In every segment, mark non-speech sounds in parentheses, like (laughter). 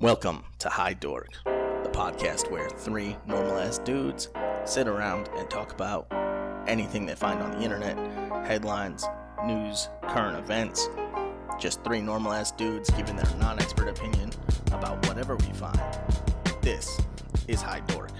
Welcome to High Dork, the podcast where three normal ass dudes sit around and talk about anything they find on the internet headlines, news, current events. Just three normal ass dudes giving their non expert opinion about whatever we find. This is High Dork.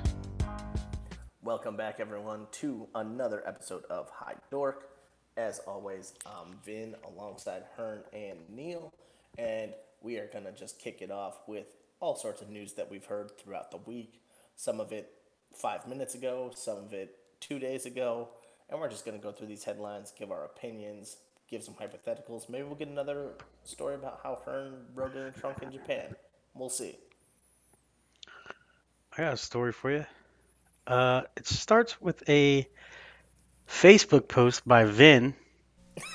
Welcome back, everyone, to another episode of High Dork. As always, I'm Vin alongside Hearn and Neil, and we are going to just kick it off with all sorts of news that we've heard throughout the week. Some of it five minutes ago, some of it two days ago, and we're just going to go through these headlines, give our opinions, give some hypotheticals. Maybe we'll get another story about how Hearn rode in a trunk in Japan. We'll see. I got a story for you. Uh, it starts with a Facebook post by Vin (laughs)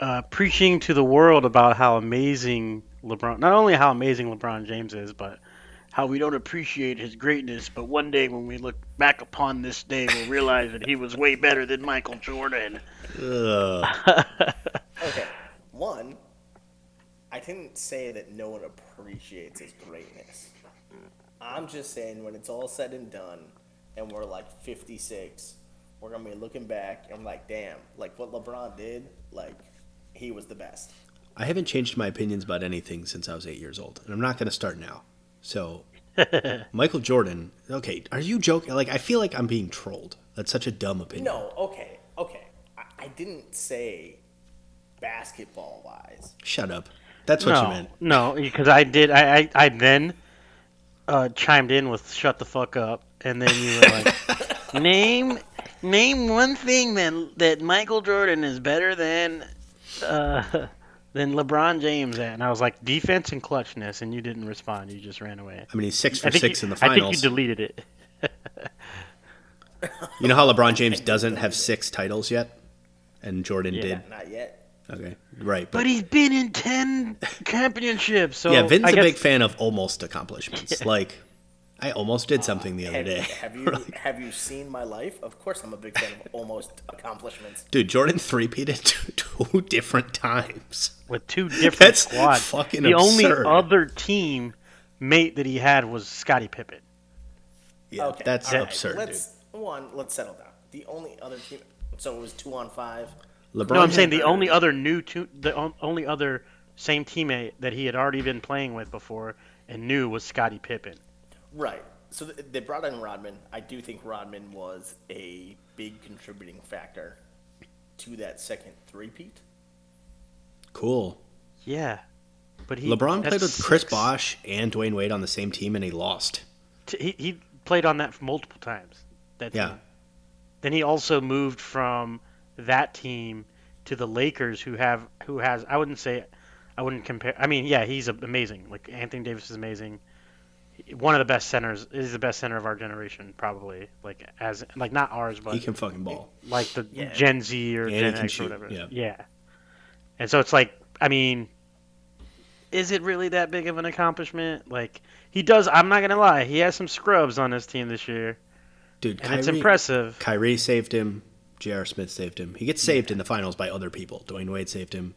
uh, preaching to the world about how amazing LeBron, not only how amazing LeBron James is, but how we don't appreciate his greatness. But one day when we look back upon this day, we'll realize that he was way better than Michael Jordan. (laughs) Okay, one, I didn't say that no one appreciates his greatness. I'm just saying when it's all said and done, and we're like 56, we're gonna be looking back and like, damn, like what LeBron did, like he was the best. I haven't changed my opinions about anything since I was eight years old, and I'm not going to start now. So, (laughs) Michael Jordan. Okay, are you joking? Like, I feel like I'm being trolled. That's such a dumb opinion. No, okay, okay. I, I didn't say basketball wise. Shut up. That's what no, you meant. no, because I did. I I, I then uh, chimed in with "shut the fuck up," and then you were like, (laughs) "Name name one thing that that Michael Jordan is better than uh, (laughs) than LeBron James at." And I was like, "Defense and clutchness," and you didn't respond. You just ran away. I mean, he's six for six you, in the finals. I think you deleted it. You know how LeBron James (laughs) doesn't have six titles yet, and Jordan Yeah. did. Not yet. Okay, right. But he's been in ten (laughs) championships. So yeah, Vin's I a guess, big fan of almost accomplishments. Like, I almost did uh, something the other Have, day. (laughs) have you have you seen my life? Of course, I'm a big fan of (laughs) almost accomplishments. Dude, Jordan three-peated (laughs) two, two different times. with two different That's squads. fucking the absurd. only other team mate that he had was Scottie Pippen. Yeah, Okay, that's all right, absurd, Let's one. Let's settle down. The only other team. So it was two on five. LeBron No, I'm saying the only other new two, the only other same teammate that he had already been playing with before and knew was Scottie Pippen. Right. So th- they brought in Rodman. I do think Rodman was a big contributing factor to that second three-peat. cool. Yeah, but he LeBron played that's with Chris six. Bosh and Dwyane Wade on the same team, and he lost. He he played on that multiple times. That Yeah. team. Then he also moved from that team to the Lakers, who have who has I wouldn't say I wouldn't compare. I mean, yeah, he's amazing. Like Anthony Davis is amazing. One of the best centers is the best center of our generation, probably. Like as like not ours, but He can fucking ball. like the Yeah. Gen Z or And Gen X shoot, or whatever. yeah. yeah. And so it's like, I mean, is it really that big of an accomplishment? Like he does. I'm not gonna lie. He has some scrubs on his team this year, Dude, and it's Kyrie- impressive. Kyrie saved him. J.R. Smith saved him. He gets saved in the finals by other people. Dwyane Wade saved him.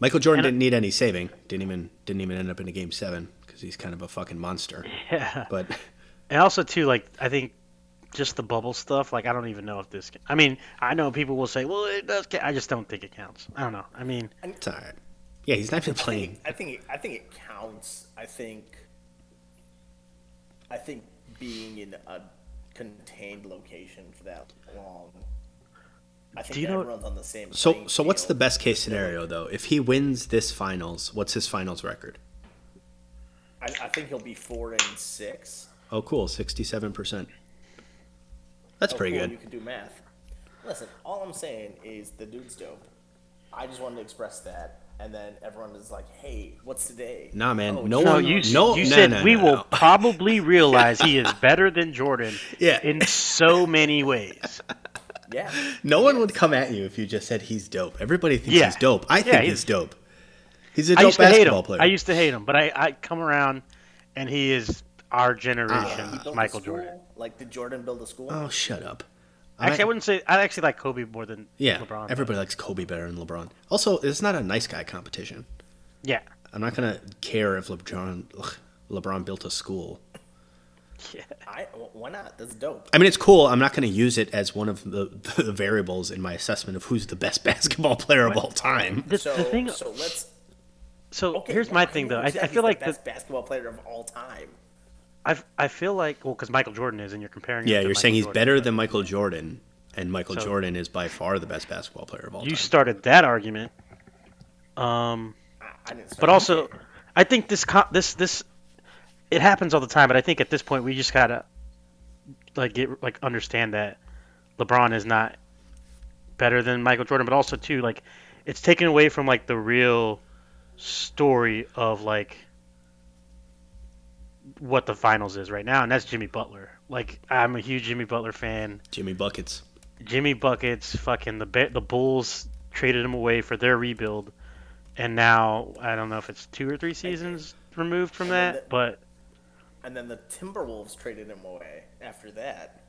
Michael Jordan And didn't need any saving. Didn't even didn't even end up in a game seven because he's kind of a fucking monster. Yeah. But (laughs) And also too, like I think just the bubble stuff. Like I don't even know if this. Can, I mean, I know people will say, "Well, it does." Count. I just don't think it counts. I don't know. I mean, it's all right. Yeah, he's not even I playing. I think I think it counts. I think I think being in a contained location for that long. I think Do you know- everyone's on the same. So playing so what's the best case scenario though? If he wins this finals, what's his finals record? I, I think he'll be four and six. Oh, cool, sixty-seven percent. That's Oh, pretty cool, good. You can do math. Listen, all I'm saying is the dude's dope. I just wanted to express that, and then everyone is like, "Hey, what's today?" Nah, man, Oh, no no, one- you no- you no, said no, we no, will no. probably (laughs) realize he is better than Jordan Yeah. in so many ways. (laughs) Yeah. No one would come at you if you just said he's dope. Everybody thinks Yeah. he's dope. I Yeah, think he's- he's dope. He's a dope used to hate basketball him. player. I used to hate him, but I, I come around, and he is our generation, built a Michael? Jordan. Like, did Jordan build a school? oh, shut up. I'm Actually, I at- wouldn't say I actually like Kobe more than yeah, LeBron. everybody likes Kobe better than LeBron. Also, it's not a nice guy competition. Yeah. I'm not gonna care if LeBron ugh, LeBron built a school. (laughs) Yeah. I why not? That's dope. I mean, it's cool. I'm not going to use it as one of the, (laughs) the variables in my assessment of who's the best (laughs) basketball player of all time. The, So the thing. so let's. So Okay, here's my thing, though. I, I feel like the the, best basketball player of all time. I I feel like well, because Michael Jordan is, and you're comparing. him Yeah, to you're Michael saying he's Jordan, better but than Michael Jordan, and Michael So- Jordan is by far the best basketball player of all You time. You started that argument. Um, I, I didn't. start but also, it. I think this this this it happens all the time. But I think at this point we just gotta like get like understand that LeBron is not better than Michael Jordan, but also too like it's taken away from like the real story of like what the finals is right now, and that's Jimmy Butler. Like I'm a huge Jimmy Butler fan. Jimmy buckets. Jimmy buckets, fucking the the Bulls traded him away for their rebuild, and now I don't know if it's two or three seasons removed from that, but and then the Timberwolves traded him away after that.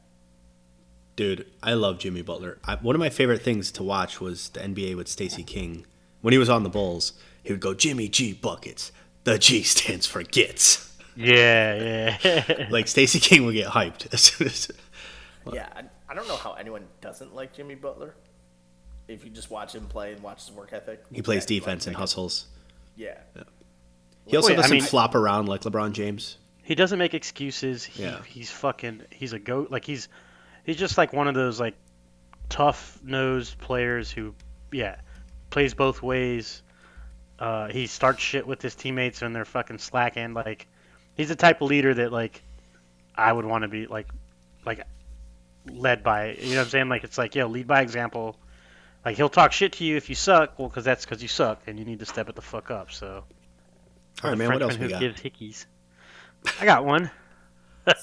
Dude, I love Jimmy Butler. I, one of my favorite things to watch was the NBA with Stacey King. When he was on the Bulls, he would go Jimmy G buckets. The G stands for gets. yeah, yeah. (laughs) Like Stacey King would get hyped as soon as. Yeah, I, I don't know how anyone doesn't like Jimmy Butler. If you just watch him play and watch his work ethic, He plays Yeah, defense and hustles. Yeah, He also Wait, doesn't mean- flop around like LeBron James. He doesn't make excuses. He, Yeah. he's fucking. He's a goat. Like he's he's just like one of those like tough nosed players who, yeah, plays both ways. Uh, he starts shit with his teammates when they're fucking slacking. Like he's the type of leader that like I would want to be like like led by. You know what I'm saying? Like it's like yo, lead by example. Like he'll talk shit to you if you suck. Well, because that's because you suck and you need to step it the fuck up. So. All right, man. What else we got? gives hickeys. I got one. (laughs) all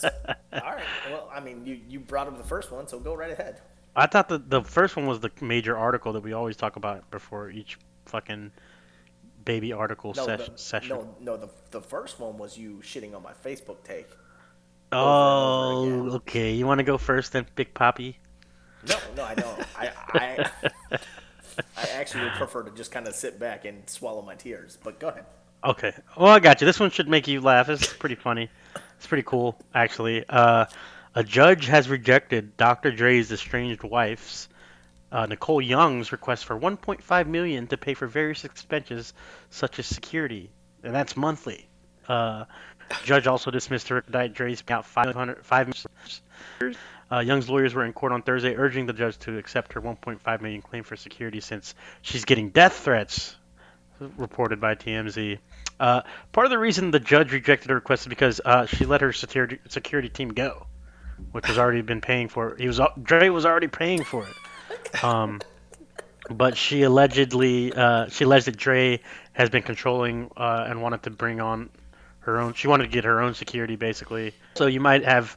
right. Well, I mean, you you brought up the first one, so go right ahead. I thought the the first one was the major article that we always talk about before each fucking baby article No, ses- the, session. no, no. The the first one was you shitting on my Facebook take. oh, over over okay. You want to go first, then, Big Poppy? No, no, I don't. I, I, (laughs) I actually would prefer to just kind of sit back and swallow my tears. But go ahead. Okay. Well, I got you. This one should make you laugh. It's pretty funny. It's pretty cool, actually. Uh, a judge has rejected Dr. Dre's estranged wife's uh, Nicole Young's request for 1.5 million to pay for various expenses such as security, and that's monthly. Uh, judge also dismissed her Diet Dre's out 500 five. Uh, Young's lawyers were in court on Thursday, urging the judge to accept her 1.5 million claim for security since she's getting death threats reported by TMZ. Uh, part of the reason the judge rejected her request is because uh, she let her security security team go, which has already been paying for. It. He was Dre was already paying for it. Um, but she allegedly uh, she alleged that Dre has been controlling uh, and wanted to bring on her own. She wanted to get her own security basically. So you might have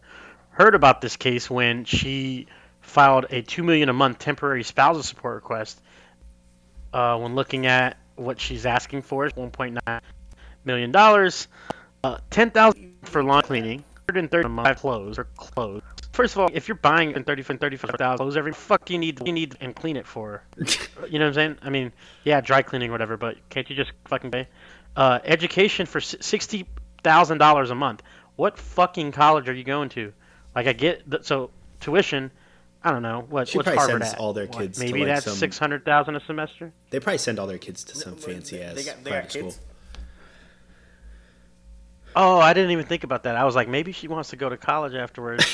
heard about this case when she filed a two million a month temporary spousal support request. Uh, when looking at what she's asking for is 1.9 million dollars, uh, 10,000 for lawn cleaning, 130 a month clothes or clothes. First of all, if you're buying and 30 and 35,000 clothes every fuck you need you need and clean it for? (laughs) you know what I'm saying? I mean, yeah, dry cleaning or whatever, but can't you just fucking pay? Uh, education for sixty thousand dollars a month. What fucking college are you going to? Like I get that, so tuition. I don't know what She what's probably Harvard sends at? all their What, kids to, Maybe like, that's some- six hundred thousand a semester. They probably send all their kids to some fancy ass they got, they private school. kids. Oh, I didn't even think about that. I was like, maybe she wants to go to college afterwards.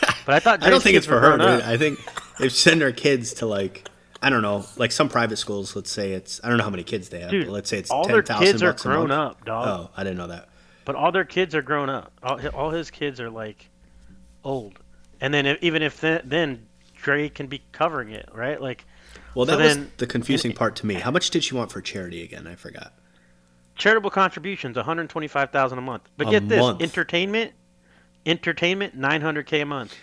(laughs) but I thought I don't think it's for her, dude. I think they send their kids to like I don't know, like some private schools. Let's say it's I don't know how many kids they have. Dude, but let's say it's all ten their kids are grown up, dog. Oh, I didn't know that. But all their kids are grown up. All, all his kids are like old. And then if, even if th- then Dre can be covering it, right? Like Well, So that was then- the confusing part to me. How much did she want for charity again? I forgot. charitable contributions, one hundred twenty-five thousand a month. But A get this, month. entertainment, entertainment, nine hundred k a month.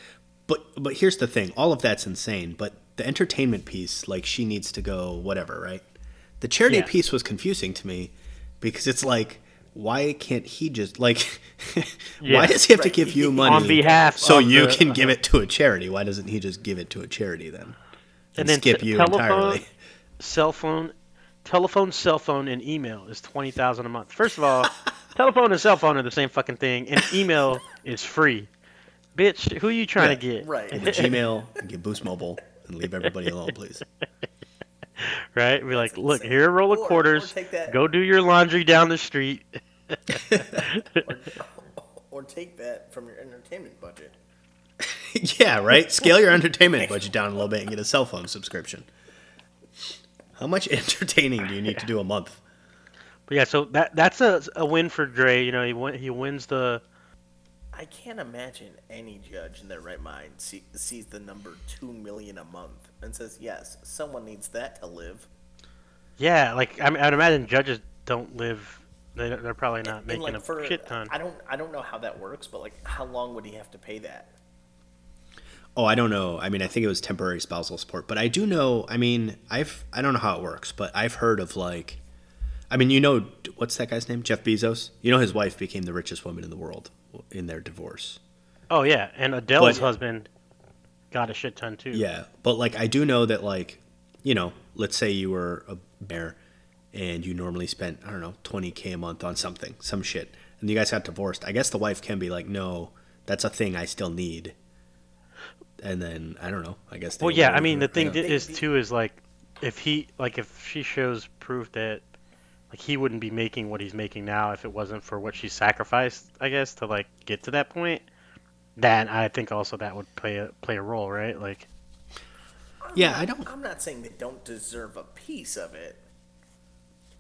But but here's the thing. All of that's insane. But the entertainment piece, like she needs to go whatever, right? The charity Yeah. piece was confusing to me because it's like, why can't he just like? (laughs) Yeah. why does he have to give you money On behalf so of you the- can give (laughs) it to a charity? Why doesn't he just give it to a charity then? And then skip t- you telephone, entirely. cell phone, telephone, cell phone, and email is twenty thousand a month. First of all, (laughs) telephone and cell phone are the same fucking thing, and email is free. Bitch, who are you trying to get? Right. Get Gmail and get Boost Mobile and leave everybody alone, please. right? We're like, look, insane. here are roll of Or- or quarters. take that- Go do your laundry down the street. Or take that from your entertainment budget. (laughs) yeah, right. Scale your entertainment budget down a little bit and get a cell phone subscription. How much (laughs) entertaining do you need to do a month? But yeah, so that that's a, a win for Dre. You know, he win, he wins the I can't imagine any judge in their right mind see, sees the number two million a month and says, "Yes, someone needs that to live." yeah. Like I mean, I'd imagine judges don't live. They, they're probably not And, making like a for shit ton. I don't, I don't know how that works, but like, how long would he have to pay that? Oh, I don't know. I mean, I think it was temporary spousal support, but I do know. I mean, I've I don't know how it works, but I've heard of like, I mean, you know, what's that guy's name? Jeff Bezos. You know, his wife became the richest woman in the world in their divorce. Oh yeah, and Adele's But- husband got a shit ton too. Yeah, but like I do know that like, you know, let's say you were a bear and you normally spent I don't know 20k a month on something, some shit, and you guys got divorced. I guess the wife can be like, no, that's a thing I still need. And then I don't know. I guess. Well, yeah. I mean, the thing I don't- di- is too is like, if he like if she shows proof that like he wouldn't be making what he's making now if it wasn't for what she sacrificed, I guess, to like get to that point. Then I think also that would play a play a role, right? Like, I'm Yeah, not- I don't- I'm not saying they don't deserve a piece of it.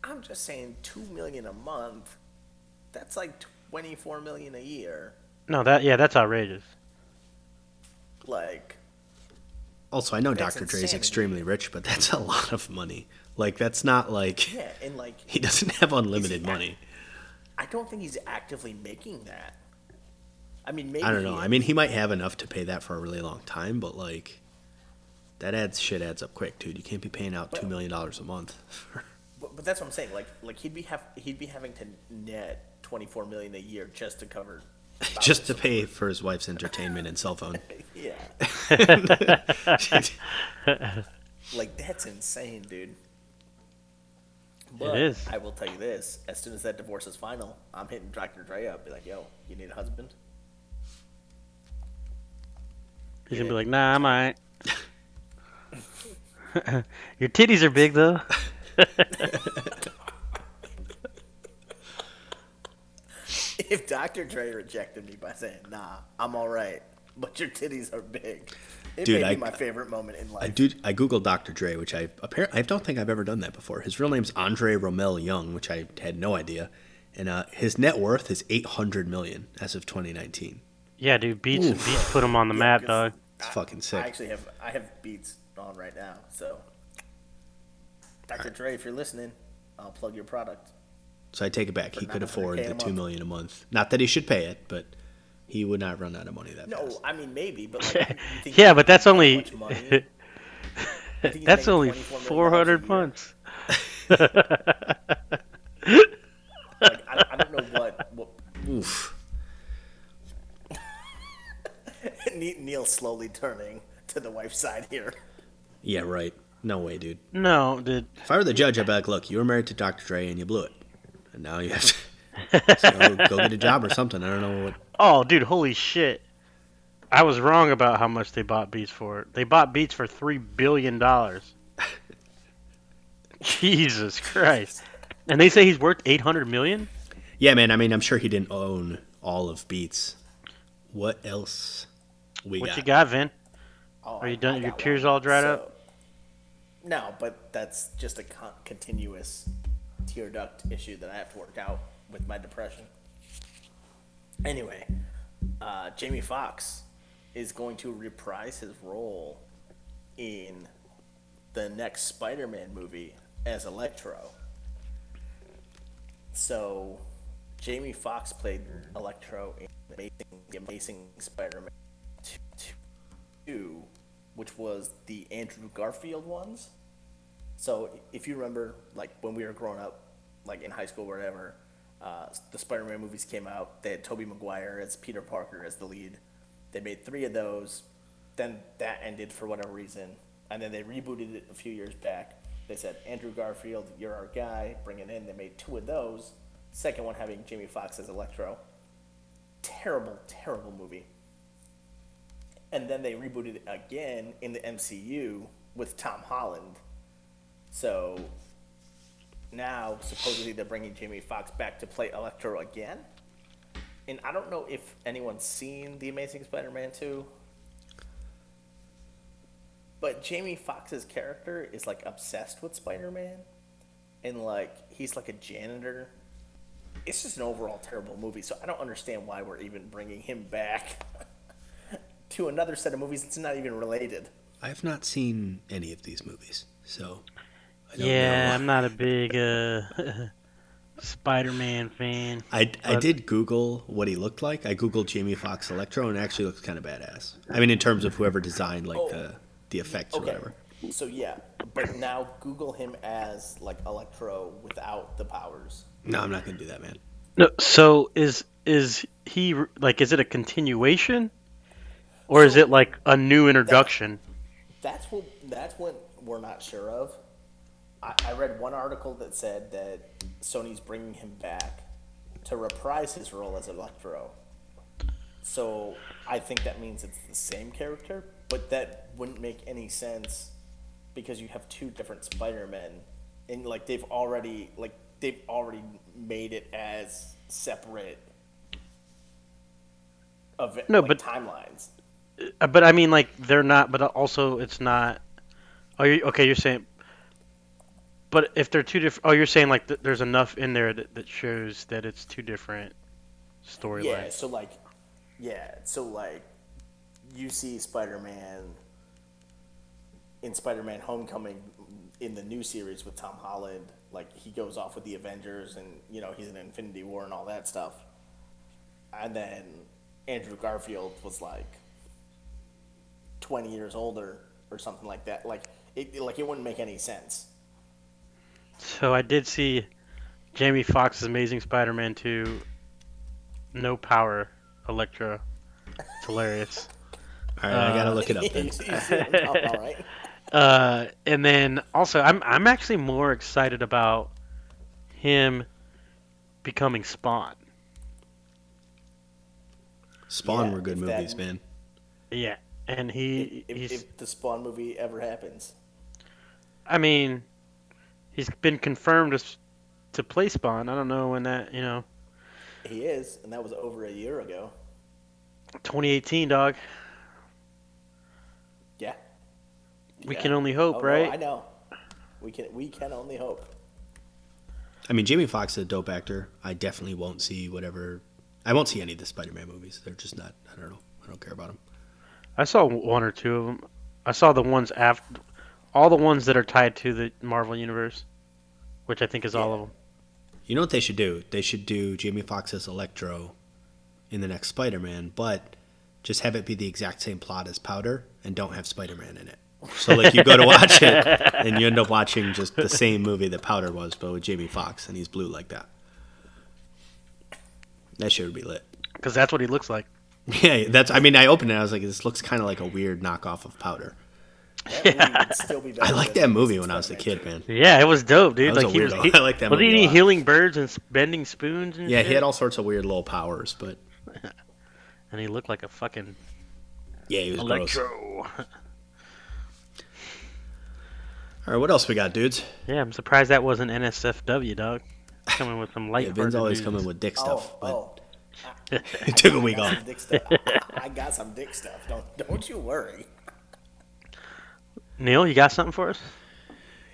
I'm just saying two million a month. That's like twenty-four million a year. no, that yeah, that's outrageous. Like, Also, I know That's Dr. Dre's insanity. extremely rich, but that's a (laughs) lot of money. Like that's not like yeah, and like, (laughs) he doesn't have unlimited money. I don't think he's actively making that. I mean, maybe I don't know. I mean, he might have enough to pay that for a really long time, but like that adds shit adds up quick, dude. You can't be paying out two million dollars a month. (laughs) But, but that's what I'm saying. Like, like he'd be have he'd be having to net 24 million a year just to cover. (laughs) just to pay for his wife's entertainment and cell phone. (laughs) Yeah, (laughs) like that's insane, dude. But is. I will tell you this: as soon as that divorce is final, I'm hitting Dr. Dre up. Be like, "Yo, you need a husband?" He's gonna be like, Nah, I'm alright. Your titties are big though. If Dr. Dre rejected me by saying, "Nah, I'm all right," but your titties are big, it Dude, may I- be my favorite moment in life. I do. I googled Dr. Dre, which I apparently I don't think I've ever done that before. His real name's Andre Romelle Young, which I had no idea, and uh, his net worth is eight hundred million as of 2019. Yeah, dude, beats beats put him on the map, because- dog. It's fucking sick. I actually have I have beats on right now, so Dr. Dre, if you're listening, I'll plug your product. So I take it back. He could afford the two month. million a month. Not that he should pay it, but he would not run out of money that No, fast. I mean maybe, but like, (laughs) yeah, but that's only that much money? (laughs) You think he's that's only $24 million four hundred a year? months. (laughs) Like, I, I don't know what, what Oof. Neil slowly turning to the wife's side here. Yeah, right. No way, dude. No, dude. If I were the judge, I'd be like, look, you were married to Dr. Dre and you blew it. And now you have to (laughs) so go, go get a job or something. I don't know what. Oh, dude, holy shit! I was wrong about how much they bought Beats for. They bought Beats for three billion dollars. (laughs) Jesus Christ! And they say he's worth eight hundred million. Yeah, man. I mean, I'm sure he didn't own all of Beats. What else we What got? you got, Vin? Oh, Are you done- your tears one. all dried up? No, but that's just a con- continuous tear duct issue that I have to work out with my depression. Anyway, uh, Jamie Foxx is going to reprise his role in the next Spider-Man movie as Electro. So, Jamie Foxx played Electro in Amazing, the Amazing Spider-Man 2, which was the Andrew Garfield ones. So if you remember, like when we were growing up, like in high school or whatever, uh, the Spider-Man movies came out. They had Tobey Maguire as Peter Parker as the lead. They made three of those. Then that ended for whatever reason, and then they rebooted it a few years back. They said Andrew Garfield, you're our guy. Bring it in. They made two of those. Second one having Jamie Foxx as Electro. Terrible, terrible movie. And then they rebooted it again in the MCU with Tom Holland. So now supposedly they're bringing Jamie Foxx back to play Electro again. And I don't know if anyone's seen The Amazing Spider-Man 2. But Jamie Foxx's character is like obsessed with Spider-Man and like he's like a janitor. It's just an overall terrible movie, so I don't understand why we're even bringing him back (laughs) to another set of movies that's not even related. I have not seen any of these movies, so Yeah, know. I'm not a big uh, (laughs) Spider-Man fan. I, I did Google what he looked like. I Googled Jamie Foxx Electro, and it actually looks kind of badass. I mean, in terms of whoever designed like Oh. the the effects or whatever. So yeah, but now Google him as like Electro without the powers. No, I'm not gonna do that, man. No, so is is he like? Is it a continuation, or is it like a new introduction? That's what that's what we're not sure of. I, I read one article that said that Sony's bringing him back to reprise his role as Electro. So I think that means it's the same character, but that wouldn't make any sense because you have two different Spider-Men, and like they've already like they've already made it as separate of No, like, but- timelines. Uh, But I mean, like they're not. But also, it's not. Oh, you okay? You're saying. But if they're two different, oh, you're saying like th- there's enough in there that, that shows that it's two different storylines. Yeah, so like, yeah, so like, you see Spider-Man in Spider-Man: Homecoming in the new series with Tom Holland. Like, he goes off with the Avengers, and you know he's in Infinity War and all that stuff. And then Andrew Garfield was like twenty years older or something like that. Like, it like it wouldn't make any sense. So I did see Jamie Foxx's Amazing Spider-Man 2, no power, Electro. It's hilarious. (laughs) All right, I gotta Uh, look it up then. You see what I'm talking about, right? (laughs) Uh, and then also, I'm I'm actually more excited about him becoming Spawn. Spawn Yeah, were good if that- movies, man. Yeah, and he If, he's. if the Spawn movie ever happens. I mean, he's been confirmed as to play Spawn. I don't know when that you know. He is, and that was over a year ago. 2018, dog. Yeah. We Yeah. can only hope, Oh, no, right? I know. We can we can only hope. I mean, Jamie Foxx is a dope actor. I definitely won't see whatever. I won't see any of the Spider-Man movies. They're just not. I don't know. I don't care about them. I saw one or two of them. I saw the ones after, all the ones that are tied to the Marvel universe, which I think is all of them. You know what they should do? They should do Jamie Foxx as Electro in the next Spider-Man, but just have it be the exact same plot as Powder and don't have Spider-Man in it. So like you go to watch it and you end up watching just the same movie that Powder was, but with Jamie Foxx and he's blue like that. That shit would be lit. Because that's what he looks like. (laughs) Yeah, that's. I mean, I opened it. I was like, this looks kind of like a weird knockoff of Powder. That movie would still be (laughs) I better liked that movie when I was a kid, man. Yeah, it was dope, dude. That was like a he was, he, (laughs) I like that was movie he a healing birds and bending spoons and Yeah, shit? he had all sorts of weird little powers, but (laughs) and he looked like a fucking yeah, he was gross. electro. All right, what else we got, dudes? yeah, I'm surprised that wasn't NSFW, dog. Coming with some light. Yeah, Vin's always coming with dick stuff, Oh, but oh. he took a week off. some. I got some dick stuff. Don't don't you worry. Neil, you got something for us?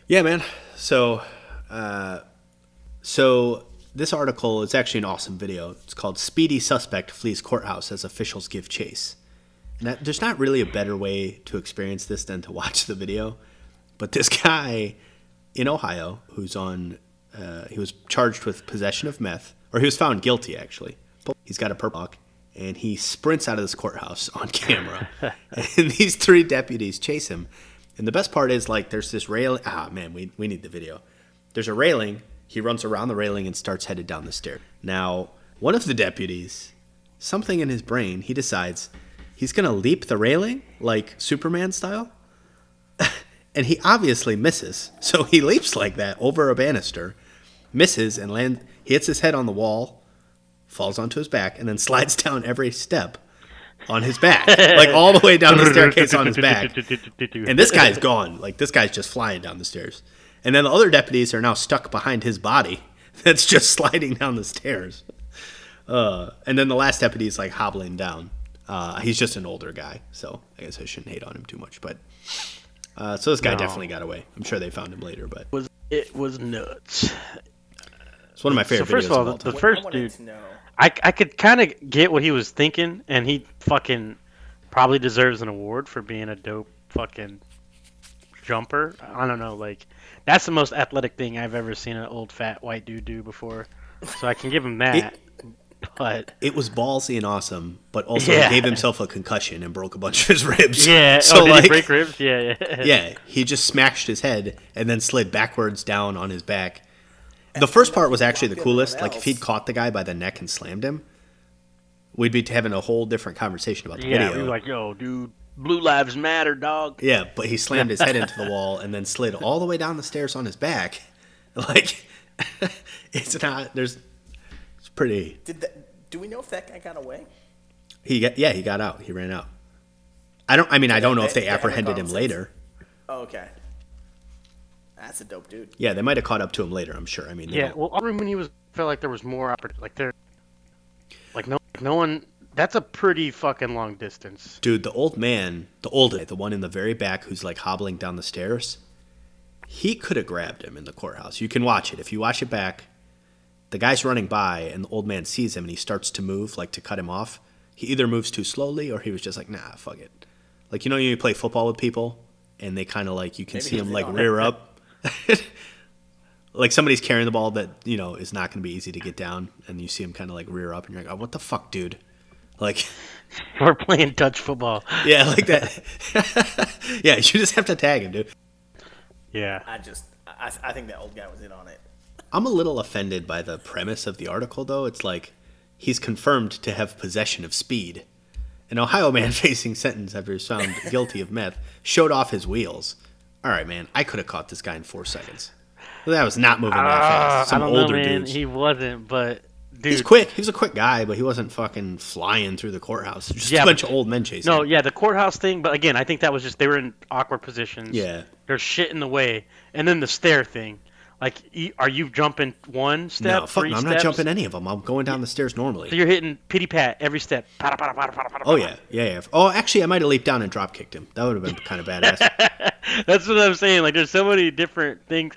Yeah, man. So, uh, so this article is actually an awesome video. It's called "Speedy Suspect Flees Courthouse as Officials Give Chase." And that, there's not really a better way to experience this than to watch the video. But this (laughs) guy in Ohio, who's on, uh, he was charged with possession of meth, or he was found guilty actually. He's got a purple buck, and he sprints out of this courthouse on camera. (laughs) and these three deputies chase him. And the best part is like there's this railing. Ah man, we we need the video. There's a railing. He runs around the railing and starts headed down the stair. Now, one of the deputies, something in his brain, he decides he's gonna leap the railing like Superman style. (laughs) and he obviously misses. So he leaps like that over a banister, misses, and land. Hits his head on the wall, falls onto his back, and then (laughs) slides down every step on his back, like all the way down the staircase on his back. And this guy's gone. Like this guy's just flying down the stairs. And then the other deputies are now stuck behind his body (laughs) that's just sliding down the stairs. Uh, and then the last deputy is like hobbling down. Uh, he's just an older guy, so I guess I shouldn't hate on him too much. But uh, so this guy No. definitely got away. I'm sure they found him later, but was it was nuts. it's one of my So favorite first videos of all, of all the- time. What first dude- to know. I I could kind of get what he was thinking, and he fucking probably deserves an award for being a dope fucking jumper. I don't know, like that's the most athletic thing I've ever seen an old fat white dude do before. So I can give him that. but It was ballsy and awesome, but also Yeah. he gave himself a concussion and broke a bunch of his ribs. yeah, (laughs) oh, so oh, like, break ribs? Yeah, yeah. yeah, he just smashed his head and then slid backwards down on his back. The first part was actually the coolest. Like if he'd caught the guy by the neck and slammed him, we'd be having a whole different conversation about the Yeah, video. we were like, yo, dude, blue lives matter, dog. yeah, but he slammed his head into the (laughs) wall and then slid all the way down the stairs on his back. (laughs) Like (laughs) it's not. There's. It's pretty. Did that? Do we know if that guy got away? He got yeah. He got out. He ran out. I don't. I mean, I don't know if they- they they apprehended him him since? later. Oh, okay. That's a dope dude. Yeah, they might have caught up to him later. I'm sure. I mean, Yeah, don't- well, I remember when he was felt like there was more opportunity. Like there, like no, no one. That's a pretty fucking long distance. Dude, the old man, the old guy, the one in the very back who's like hobbling down the stairs, he could have grabbed him in the courthouse. You can watch it. If you watch it back, the guy's running by and the old man sees him and he starts to move, like to cut him off. He either moves too slowly or he was just like, nah, fuck it. Like, you know, you play football with people and they kind of like, you can Maybe see them he's like on rear up. (laughs) (laughs) like somebody's carrying the ball that, you know, is not going to be easy to get down and you see him kind of like rear up and you're like, oh, what the fuck, dude? Like, (laughs) We're playing touch football. (laughs) Yeah, like that. yeah, you just have to tag him, dude. Yeah. I just, I, I think that old guy was in on it. I'm a little offended by the premise of the article, though. It's like he's confirmed to have possession of speed. An Ohio man facing sentence after he's found guilty of meth showed off his wheels. All right, man, I could have caught this guy in four seconds. That was not moving that Ah, fast. Some I don't older know, dudes. He wasn't, but dude. he's quick. He was a quick guy, but he wasn't fucking flying through the courthouse. Just Yeah, a bunch but- of old men chasing. No, him. yeah, the courthouse thing. But again, I think that was just they were in awkward positions. Yeah. There's shit in the way, and then the stair thing. Like, are you jumping one step? no, fuck, no, I'm not jumping any of them. I'm going down the stairs normally. So you're hitting pity pat every step. Oh yeah, yeah, yeah. Oh, actually, I might have leaped down and drop kicked him. That would have been kind of badass. (laughs) That's what I'm saying. Like, there's so many different things.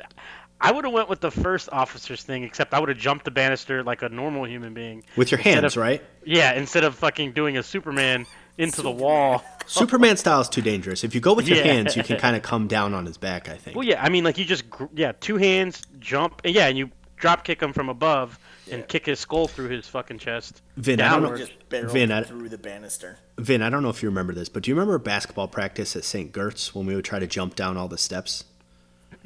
I would have went with the first officer's thing, except I would have jumped the banister like a normal human being. With your hands, of- right? Yeah, instead of fucking doing a Superman into the wall. (laughs) Superman style is too dangerous. If you go with your Yeah. hands, you can kind of come down on his back. I think. Well, yeah, I mean, like you just yeah, two hands, jump, and yeah, and you drop kick him from above and kick his skull through his fucking chest. Vin, I don't know. Downward. Just barreled Vin, I- through the banister. Vin, I don't know if you remember this, but do you remember basketball practice at St. Gert's when we would try to jump down all the steps?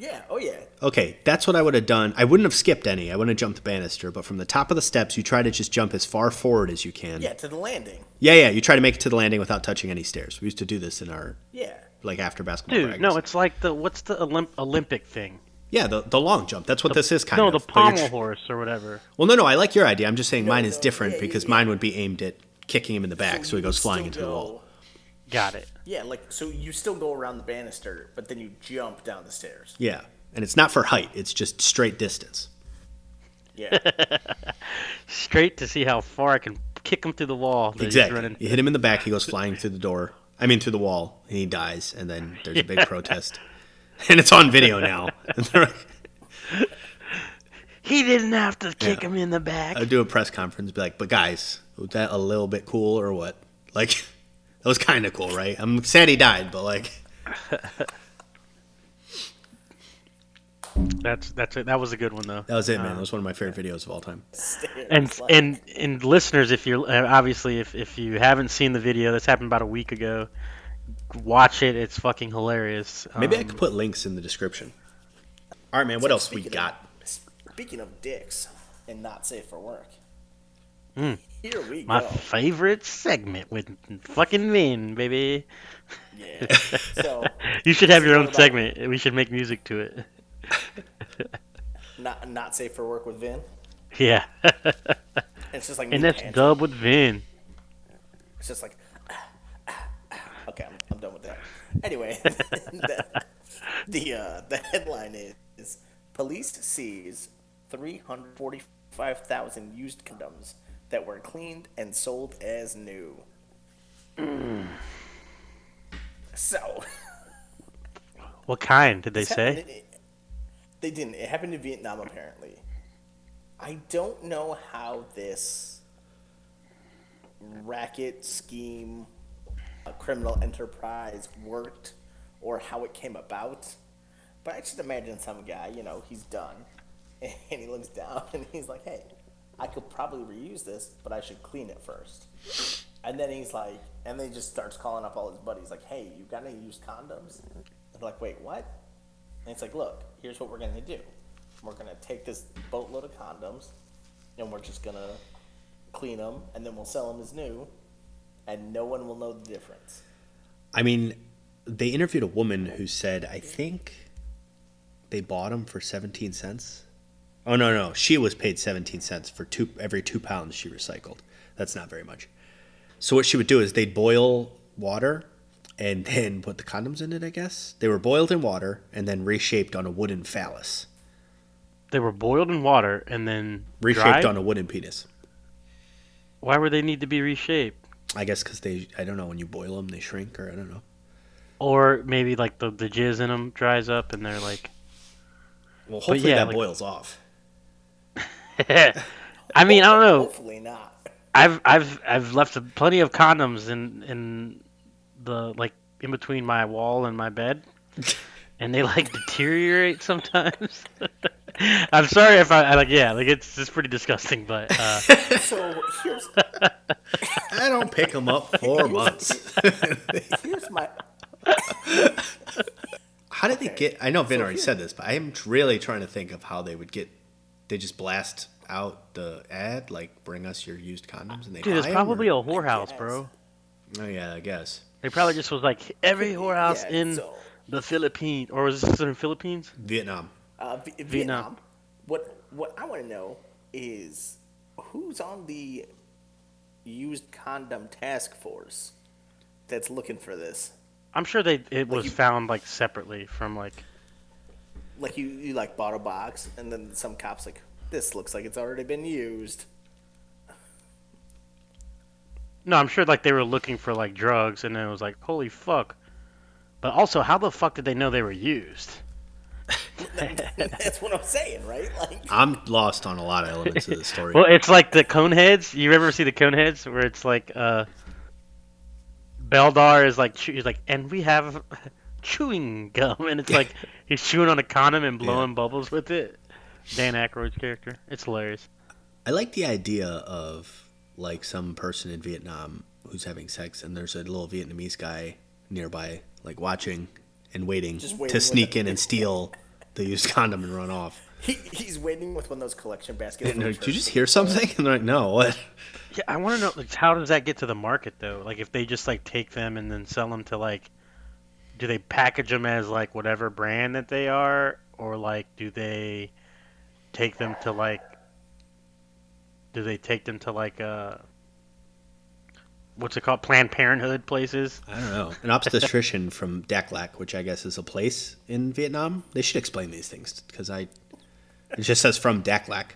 Yeah. Oh yeah. Okay, that's what I would have done. I wouldn't have skipped any. I wouldn't have jumped the banister, but from the top of the steps, you try to just jump as far forward as you can. Yeah. To the landing. yeah, yeah. You try to make it to the landing without touching any stairs. We used to do this in our Yeah. like after basketball Dude, practice. no, it's like the what's the Olymp- Olympic thing? yeah, the the long jump. That's what this is kind of. no, of. the But you're pommel tr- horse or whatever. Well, no, no, I like your idea. I'm just saying mine is no, different yeah, yeah, because yeah. mine would be aimed at kicking him in the back so, he goes flying still into the go- wall. Got it. Yeah, like so you still go around the banister, but then you jump down the stairs. Yeah, and it's not for height; it's just straight distance. Yeah. (laughs) Straight to see how far I can kick him through the wall. Exactly. running. You hit him in the back; he goes flying through the door. I mean, through the wall, and he dies. And then there's a big protest, and it's on video now. And they're like- He didn't have to kick Yeah. him in the back. I'd do a press conference, be like, "But guys, was that a little bit cool or what? Like, that was kind of cool, right? I'm sad he died, but like, (laughs) That's that's it. That was a good one though. that was it, man. Uh, That was one of my favorite videos of all time." And and and listeners, if you're uh, obviously if if you haven't seen the video, this happened about a week ago. Watch it; it's fucking hilarious. Maybe I Um, could put links in the description. All right, man. What else we got? Of, speaking of dicks and not safe for work. Here we My go. favorite segment with fucking Vin, baby. Yeah. (laughs) So You should have your own about- segment. We should make music to it. not not safe for work with Vin. Yeah. It's just like and that's dub with Vin. It's just like. Okay, I'm, I'm done with that. Anyway, (laughs) the the, uh, the headline is, is police seize 345,000 used condoms that were cleaned and sold as new. So What kind did they say? happened they didn't. It happened in Vietnam apparently. I don't know how this racket scheme, a criminal enterprise worked, or how it came about. But I just imagine some guy, you know, he's done, (laughs) and he looks down and he's like, "Hey, I could probably reuse this, but I should clean it first. And then he's like, and then he just starts calling up all his buddies, like, "Hey, you got any used condoms?" And they're like, "Wait, what?" And it's like, "Look, here's what we're gonna do. We're gonna take this boatload of condoms, and we're just gonna clean them, and then we'll sell them as new, and no one will know the difference." I mean, they interviewed a woman who said, I think they bought them for 17 cents. Oh, no, no. She was paid 17 cents for two every two pounds she recycled. That's not very much. So, what she would do is they'd boil water and (laughs) then put the condoms in it, I guess. They were boiled in water and then reshaped on a wooden phallus. They were boiled in water and then Reshaped dried? on a wooden penis. Why would they need to be reshaped? I guess because they, I don't know, when you boil them, they shrink, or I don't know. Or maybe like the, the jizz in them dries up and they're like. Well, hopefully yeah, that like- boils off. I mean, I don't know. Hopefully not. I've I've I've left plenty of condoms in in the like in between my wall and my bed, (laughs) and they like deteriorate sometimes. (laughs) I'm sorry if I, I like yeah like it's it's pretty disgusting, but uh, (laughs) So here's I don't pick them up for months. here's my How did they get? I know Vin So already here- said this, but I'm really trying to think of how they would get. They just blast out the ad, like "Bring us your used condoms," and they. dude, it's probably or- a whorehouse, bro. Oh yeah, I guess They probably just was like every whorehouse yeah, in so, the Philippines, or was this in the Philippines? Vietnam. uh, V- Vietnam. Vietnam. What what I want to know is who's on the used condom task force that's looking for this. I'm sure they it was you- found like separately from like Like you, you like bought a box and then some cops like this looks like it's already been used. No, I'm sure like they were looking for like drugs, and then it was like, holy fuck. But also, how the fuck did they know they were used? (laughs) That's what I'm saying, right? Like I'm lost on a lot of elements of the (laughs) story. Well, it's like the Coneheads. You ever see the Coneheads where it's like uh, Beldar is like chew- he's like, and we have chewing gum, and it's (laughs) like he's chewing on a condom and blowing bubbles with it. Dan Aykroyd's character. It's hilarious. I like the idea of like some person in Vietnam who's having sex, and there's a little Vietnamese guy nearby, like watching and waiting waiting to sneak in and (laughs) steal the used condom and run off. he, he's waiting with one of those collection baskets. And from they're like, Did you just hear something? And they're like, No, what? Yeah, I want to know like, how does that get to the market though? Like if they just like take them and then sell them to like, do they package them as like whatever brand that they are, or like do they take them to like, do they take them to like uh, what's it called, Planned Parenthood places? I don't know. An obstetrician (laughs) from Dak Lak, which I guess is a place in Vietnam. They should explain these things because I. It just says from Dak Lak.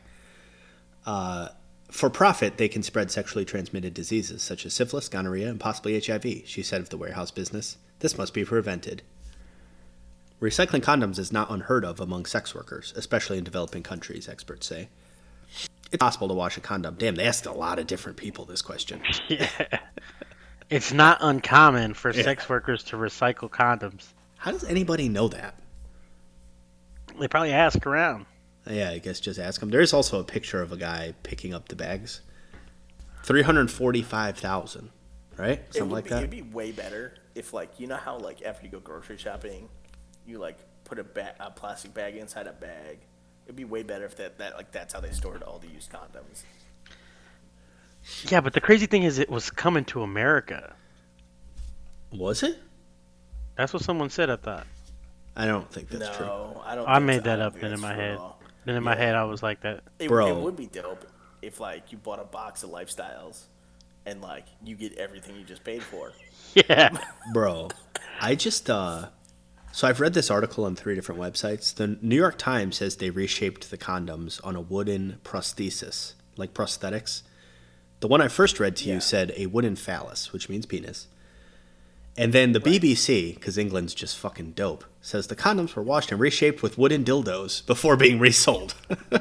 Uh, for profit, they can spread sexually transmitted diseases such as syphilis, gonorrhea, and possibly HIV. She said of the warehouse business, "This must be prevented." Recycling condoms is not unheard of among sex workers, especially in developing countries. Experts say. It's possible to wash a condom. Damn, they asked a lot of different people this question. (laughs) Yeah. It's not uncommon for Yeah. sex workers to recycle condoms. How does anybody know that? They probably ask around. Yeah, I guess just ask him. There's also a picture of a guy picking up the bags. Three hundred forty-five thousand, right? Something like be, that. It'd be way better if, like, you know how, like, after you go grocery shopping, you like put a, ba- a plastic bag inside a bag. It'd be way better if that, that like that's how they stored all the used condoms. Yeah, but the crazy thing is, it was coming to America. Was it? That's what someone said. I thought. I don't think that's no, true. I don't. I think made so. that I up in my head. all. Then in my head, I was like that. It, Bro. it would be dope if like you bought a box of lifestyles and like you get everything you just paid for. (laughs) Yeah. Bro, I just uh so I've read this article on three different websites. The New York Times says they reshaped the condoms on a wooden prosthesis, like prosthetics. The one I first read to you Yeah. said a wooden phallus, which means penis. And then the BBC, because England's just fucking dope, says the condoms were washed and reshaped with wooden dildos before being resold. (laughs)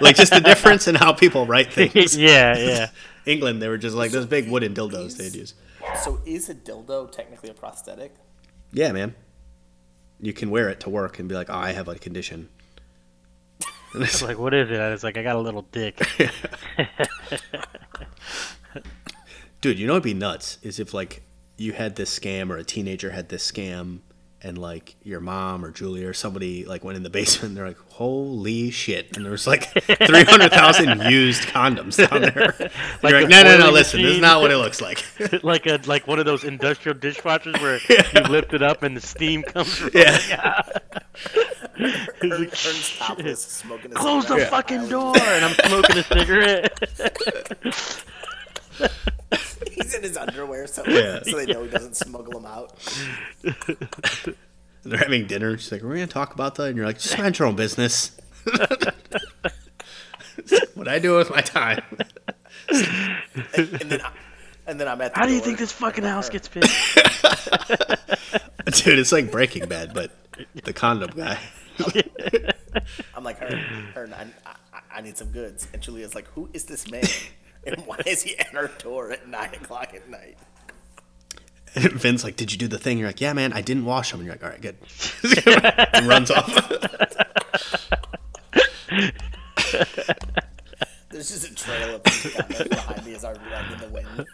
like just the difference in how people write (laughs) things. yeah, yeah. (laughs) England, they were just like those big wooden dildos they'd use. So is a dildo technically a prosthetic? Yeah, man. You can wear it to work and be like, "Oh, I have a condition." And it's It's like, what is it? It's like I got a little dick. Dude, you know what'd be nuts is if like you had this scam or a teenager had this scam and like your mom or Julia or somebody like went in the basement and they're like, "Holy shit!" and there was like (laughs) three hundred thousand used condoms down there. (laughs) Like You're like, "No, no, no! boiling Listen, this is not what it looks like." (laughs) like a like one of those industrial dishwashers where you lift it up and the steam comes. rolling yeah, out. Like, Ern's topless, smoking a Close the cigarette. fucking door, and I'm smoking a cigarette. (laughs) He's in his underwear, so, Yeah. (laughs) so they know he doesn't smuggle them out. (laughs) they're having dinner. She's like, "We're gonna talk about that," and you're like, "Just mind your own business." what I do with my time. And then, I, and then I'm at. The How do you think this fucking house Ern- gets fixed? Dude, it's like Breaking Bad, but the condom guy. I'm like, Ern, Ern I, I, I need some goods. And Julia's like, who is this man? (laughs) And why is he at our door at nine o'clock at night? (laughs) And Vin's like, "Did you do the thing?" You're like, "Yeah, man, I didn't wash them." And you're like, "All right, good." (laughs) and runs off. There's just a trail of people behind me as I run in the wind.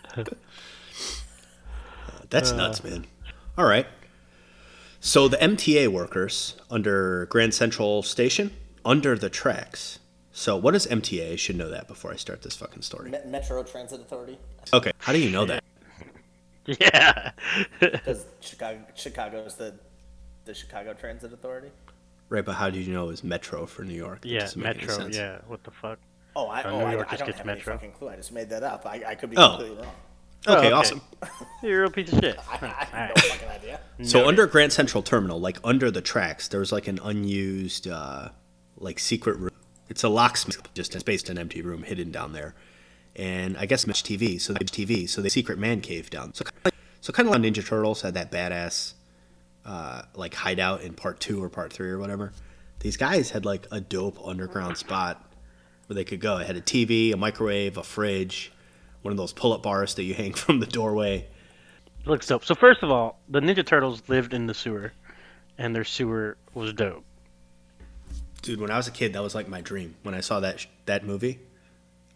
That's nuts, man. All right. So the MTA workers under Grand Central Station under the tracks. So what is MTA? I should know that before I start this fucking story. Me- Metro Transit Authority, Okay, how do you know that? (laughs) yeah. because Chicago, Chicago's the the Chicago Transit Authority. Right, but how did you know it was Metro for New York? That yeah, doesn't make any Metro. Yeah, what the fuck? Oh, I, oh, New I, York I just don't gets have Metro. any fucking clue. I just made that up. I, I could be Oh. completely wrong. Oh, Okay, okay. awesome. (laughs) You're a real piece of shit. I, I have Alright. no fucking idea. So Noted. under Grand Central Terminal, like under the tracks, there was like an unused, uh, like secret room. It's a locksmith, just a based an empty room hidden down there, and I guess much TV. So they TV, so they secret man cave down. So kind of like, so kind of like Ninja Turtles had that badass, uh, like hideout in part two or part three or whatever. These guys had like a dope underground spot where they could go. It had a TV, a microwave, a fridge, one of those pull-up bars that you hang (laughs) from the doorway. looks dope. So first of all, the Ninja Turtles lived in the sewer, and their sewer was dope. Dude, when I was a kid, that was like my dream. When I saw that sh- that movie,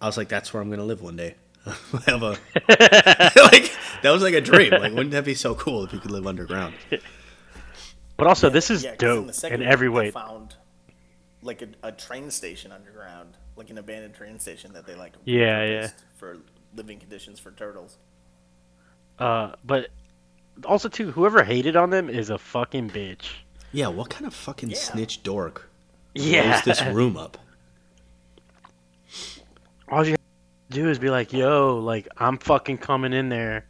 I was like, "That's where I'm gonna live one day." (laughs) Have a (laughs) like that was like a dream. Like, wouldn't that be so cool if you could live underground? (laughs) But also, this is Yeah, 'cause dope in, in one, every they way. Found like a, a train station underground, like an abandoned train station that they like. Yeah, yeah. For living conditions for turtles. Uh, but also too, whoever hated on them is a fucking bitch. Yeah, what kind of fucking Yeah. snitch dork Yeah. blows this room up? All you have to do is be like, "Yo, like I'm fucking coming in there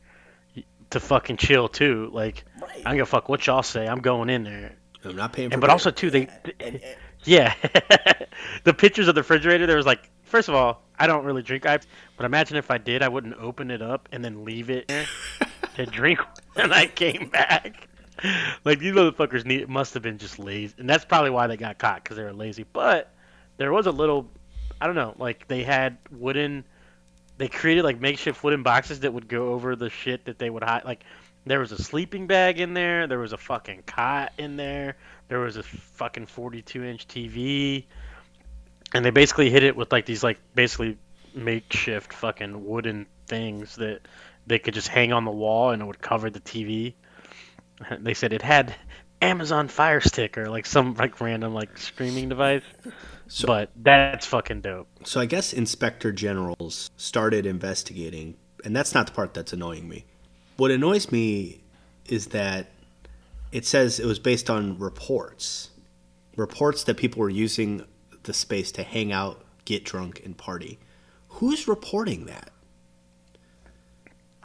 to fucking chill too. Like Right. I am gonna fuck what y'all say. I'm going in there." I'm not paying for. And but beer. also too, they And, and, Yeah. (laughs) the pictures of the refrigerator, there was like, first of all, I don't really drink ice, but imagine if I did, I wouldn't open it up and then leave it to drink (laughs) when I came back. (laughs) Like, these motherfuckers need, must have been just lazy. And that's probably why they got caught, because they were lazy. But there was a little, I don't know, like, they had wooden, they created like makeshift wooden boxes that would go over the shit that they would hide. Like, there was a sleeping bag in there, there was a fucking cot in there, there was a fucking 42 inch TV, and they basically hit it with like these like basically makeshift fucking wooden things that they could just hang on the wall and it would cover the TV. (laughs) They said it had Amazon Fire Stick or like some like random like streaming device. but that's fucking dope. So I guess inspector generals started investigating, and that's not the part that's annoying me. What annoys me is that it says it was based on reports. Reports that people were using the space to hang out, get drunk, and party. Who's reporting that?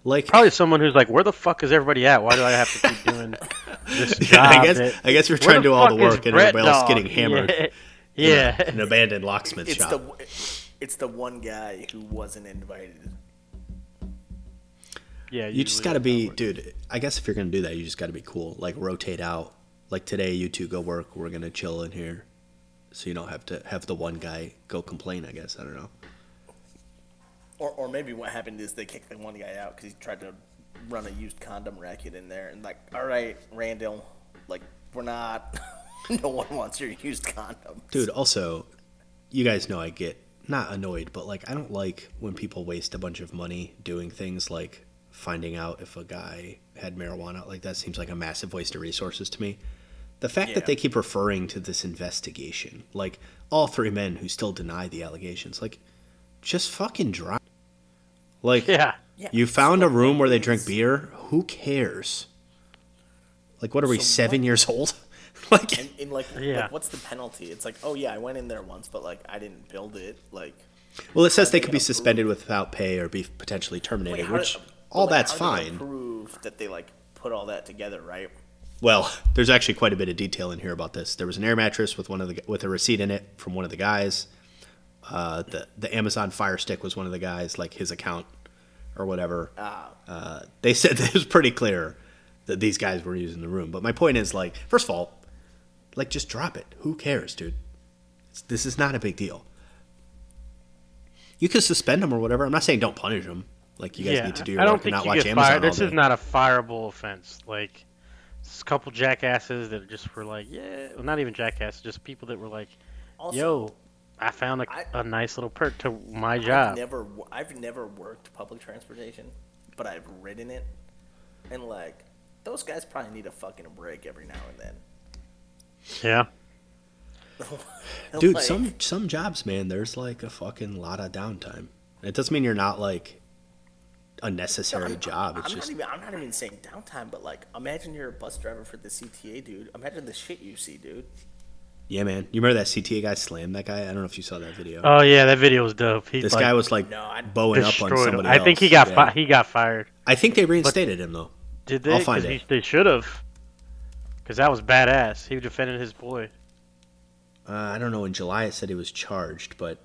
Like Probably someone who's like, "Where the fuck is everybody at? Why do I have to keep doing (laughs) this job?" Yeah, I guess that- I guess you're trying to do all the work and Brett everybody else getting hammered Yeah, (laughs) in an abandoned locksmith It's shop. the it's the one guy who wasn't invited. yeah You just got to be, dude. I guess if you're gonna do that, you just got to be cool. Like rotate out. Like today, you two go work. We're gonna chill in here, so you don't have to have the one guy go complain. I guess I don't know. Or, or maybe what happened is they kicked the one guy out because he tried to run a used condom racket in there and like, all right, Randall, like we're not. (laughs) no one wants your used condom. Dude, also, you guys know I get not annoyed, but like I don't like when people waste a bunch of money doing things like finding out if a guy had marijuana. Like that seems like a massive waste of resources to me. The fact Yeah. that they keep referring to this investigation, like all three men who still deny the allegations, like just fucking drop. Like Yeah. Yeah, you so, found a room where they drink beer. Who cares? Like what are we So seven what- years old? (laughs) like And, and like, Yeah. like, what's the penalty? It's like, oh yeah, I went in there once, but like I didn't build it. Like, Well, it says they they could be gonna suspended without pay or be potentially terminated, wait, how which did- but, all like, that's how are they fine. Prove that they like put all that together, right? Well, there's actually quite a bit of detail in here about this. There was an air mattress with one of the with a receipt in it from one of the guys. Uh, the the Amazon Fire Stick was one of the guys, like his account or whatever. Ah, Uh, they said (laughs) that it was pretty clear that these guys were using the room. But my point is, like, first of all, like, just drop it. Who cares, dude? It's, this is not a big deal. You can suspend them or whatever. I'm not saying don't punish them. Like you guys yeah. need to do your I don't work and think not you watch get Amazon fired. all This day. is not a fireable offense. Like, it's a couple jackasses that just were like, yeah, well, not even jackasses, just people that were like, also, yo, I found a, I- a nice little perk to my I've job. never, I've never worked public transportation, but I've ridden it, and like those guys probably need a fucking break every now and then. Yeah. (laughs) Dude, Like, some some jobs, man, there's like a fucking lot of downtime. It doesn't mean you're not like a necessary I'm- job. I'm It's just not even. I'm not even saying downtime, but like, imagine you're a bus driver for the CTA, dude. Imagine the shit you see, dude. Yeah, man. You remember that CTA guy slammed that guy? I don't know if you saw that video. Oh yeah, that video was dope. He this like, guy was like No, bowing up on destroyed him. somebody I else. think he got Yeah. fi- he got fired. I think they reinstated him though. Did they? I'll find 'Cause it. he- they should have. Because that was badass. He defended his boy. Uh, I don't know. In July, it said he was charged, but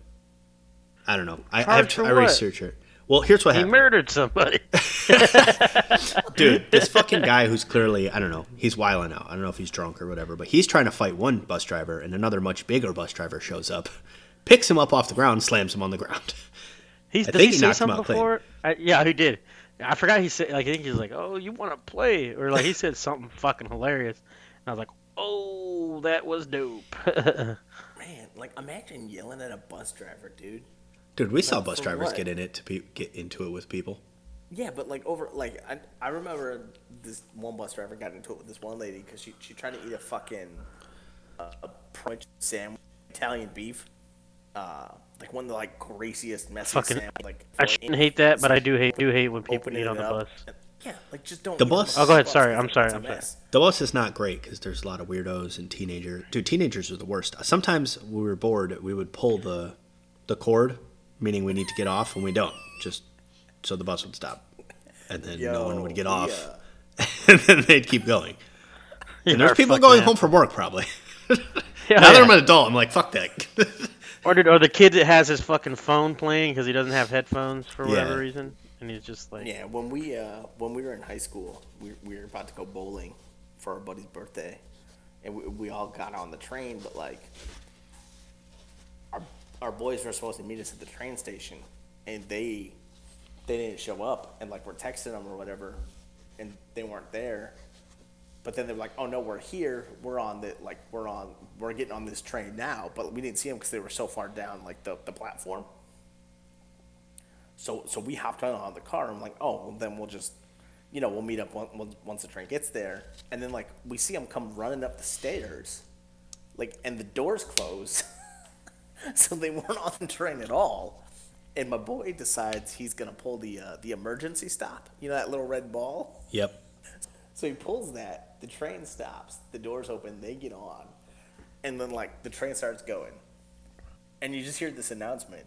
I don't know. I, I have Charged I research it. Well, here's what He happened, murdered somebody. (laughs) dude. This fucking guy who's clearly I don't know. He's wiling out. I don't know if he's drunk or whatever, but he's trying to fight one bus driver, and another much bigger bus driver shows up, (laughs) picks him up off the ground, slams him on the ground. He's, I did think he he knocked him something out clean. before? I, yeah, he did. I forgot he said. Like I think he was like, "Oh, you want to play?" Or like he said something fucking hilarious. And I was like, "Oh, that was dope." (laughs) Man, like, imagine yelling at a bus driver, dude. Dude, we saw bus drivers what? get in it to pe- get into it with people. Yeah, but like over, like I, I remember this one bus driver got into it with this one lady because she she tried to eat a fucking uh, a French sandwich, Italian beef, uh, like one of the like greasiest, messy Fucking- sandwich. Like I shouldn't hate that, but I do hate do hate when people opening eat on the up. bus. Yeah, like just don't. The eat on bus- Oh, go ahead. bus. Sorry, I'm sorry, it's a I'm sorry. The bus is not great because there's a lot of weirdos and teenagers. Dude, teenagers are the worst. Sometimes when we were bored, we would pull the the cord, meaning we need to get off, and we don't. Just so the bus would stop, and then no one would get off, yeah. (laughs) and then they'd keep going. (laughs) And there's people going ass- home from work probably. (laughs) Yeah, now that. I'm an adult, I'm like, fuck that. Or, did, or the kid that has his fucking phone playing because he doesn't have headphones for whatever Yeah. reason, and he's just like, Yeah, when we uh, when we were in high school, we, we were about to go bowling for our buddy's birthday, and we, we all got on the train. But like, our boys were supposed to meet us at the train station, and they they didn't show up. And like we're texting them or whatever, and they weren't there. But then they were like, "Oh no, we're here. We're on the like we're on we're getting on this train now." But we didn't see them because they were so far down like the the platform. So so we hopped on on the car. I'm like, oh, well, then we'll just, you know, we'll meet up once, once the train gets there. And then like we see them come running up the stairs, like, and the doors close. (laughs) (laughs) so they weren't on the train at all. And my boy decides he's gonna pull the uh, the emergency stop. You know that little red ball. Yep. So he pulls that. The train stops. The doors open. They get on, and then like the train starts going, and you just hear this announcement,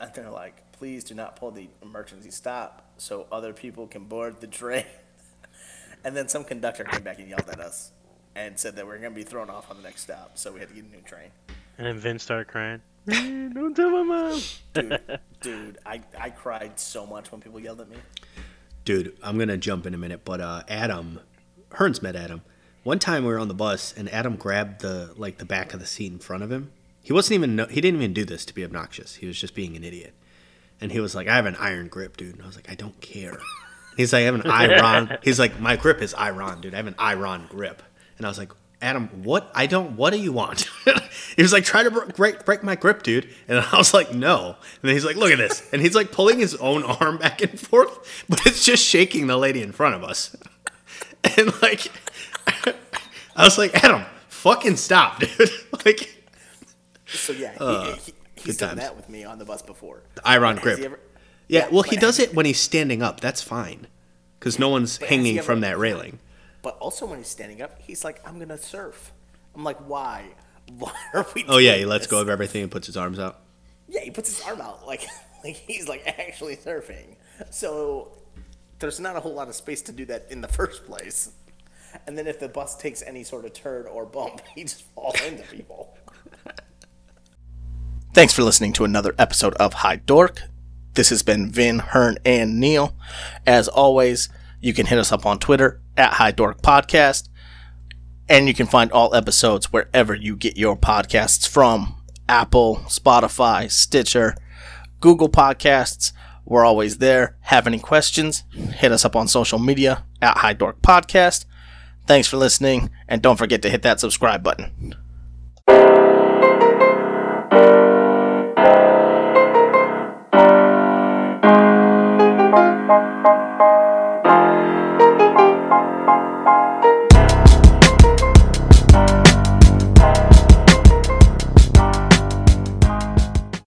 and they're like, "Please do not pull the emergency stop, so other people can board the train." (laughs) and then some conductor came back and yelled at us, and said that we are gonna be thrown off on the next stop, so we had to get a new train. And then Vince started crying. Man, don't tell my mom. Dude, dude, I, I cried so much when people yelled at me. Dude, I'm gonna jump in a minute, but uh, Adam, Hearns met Adam. One time we were on the bus and Adam grabbed the like the back of the seat in front of him. He wasn't even he didn't even do this to be obnoxious. He was just being an idiot. And he was like, "I have an iron grip, dude." And I was like, "I don't care." He's like, "I have an iron." (laughs) He's like, "My grip is iron, dude. I have an iron grip." And I was like, Adam, what? I don't. What do you want? (laughs) he was like, try to break break my grip, dude. And I was like, no. And then he's like, look at this. And he's like pulling his own (laughs) arm back and forth, but it's just shaking the lady in front of us. (laughs) And like, (laughs) I was like, Adam, fucking stop, dude. like, so yeah, he, uh, he, he's done times. that with me on the bus before. The iron grip. Ever, yeah, yeah, well, he does it when he's standing up. That's fine, because no one's hanging ever, from that railing. But also when he's standing up, he's like, "I'm gonna surf." I'm like, "Why? (laughs) Why are we?" Oh yeah, he lets go of everything and puts his arms out. Yeah, he puts his arm out like (laughs) like he's like actually surfing. So there's not a whole lot of space to do that in the first place. And then if the bus takes any sort of turn or bump, (laughs) he just falls into people. Thanks for listening to another episode of High Dork. This has been Vin, Hearn, and Neil. As always, you can hit us up on Twitter at High Dork Podcast. And you can find all episodes wherever you get your podcasts from Apple, Spotify, Stitcher, Google Podcasts. We're always there. Have any questions? Hit us up on social media at High Dork Podcast. Thanks for listening, and don't forget to hit that subscribe button.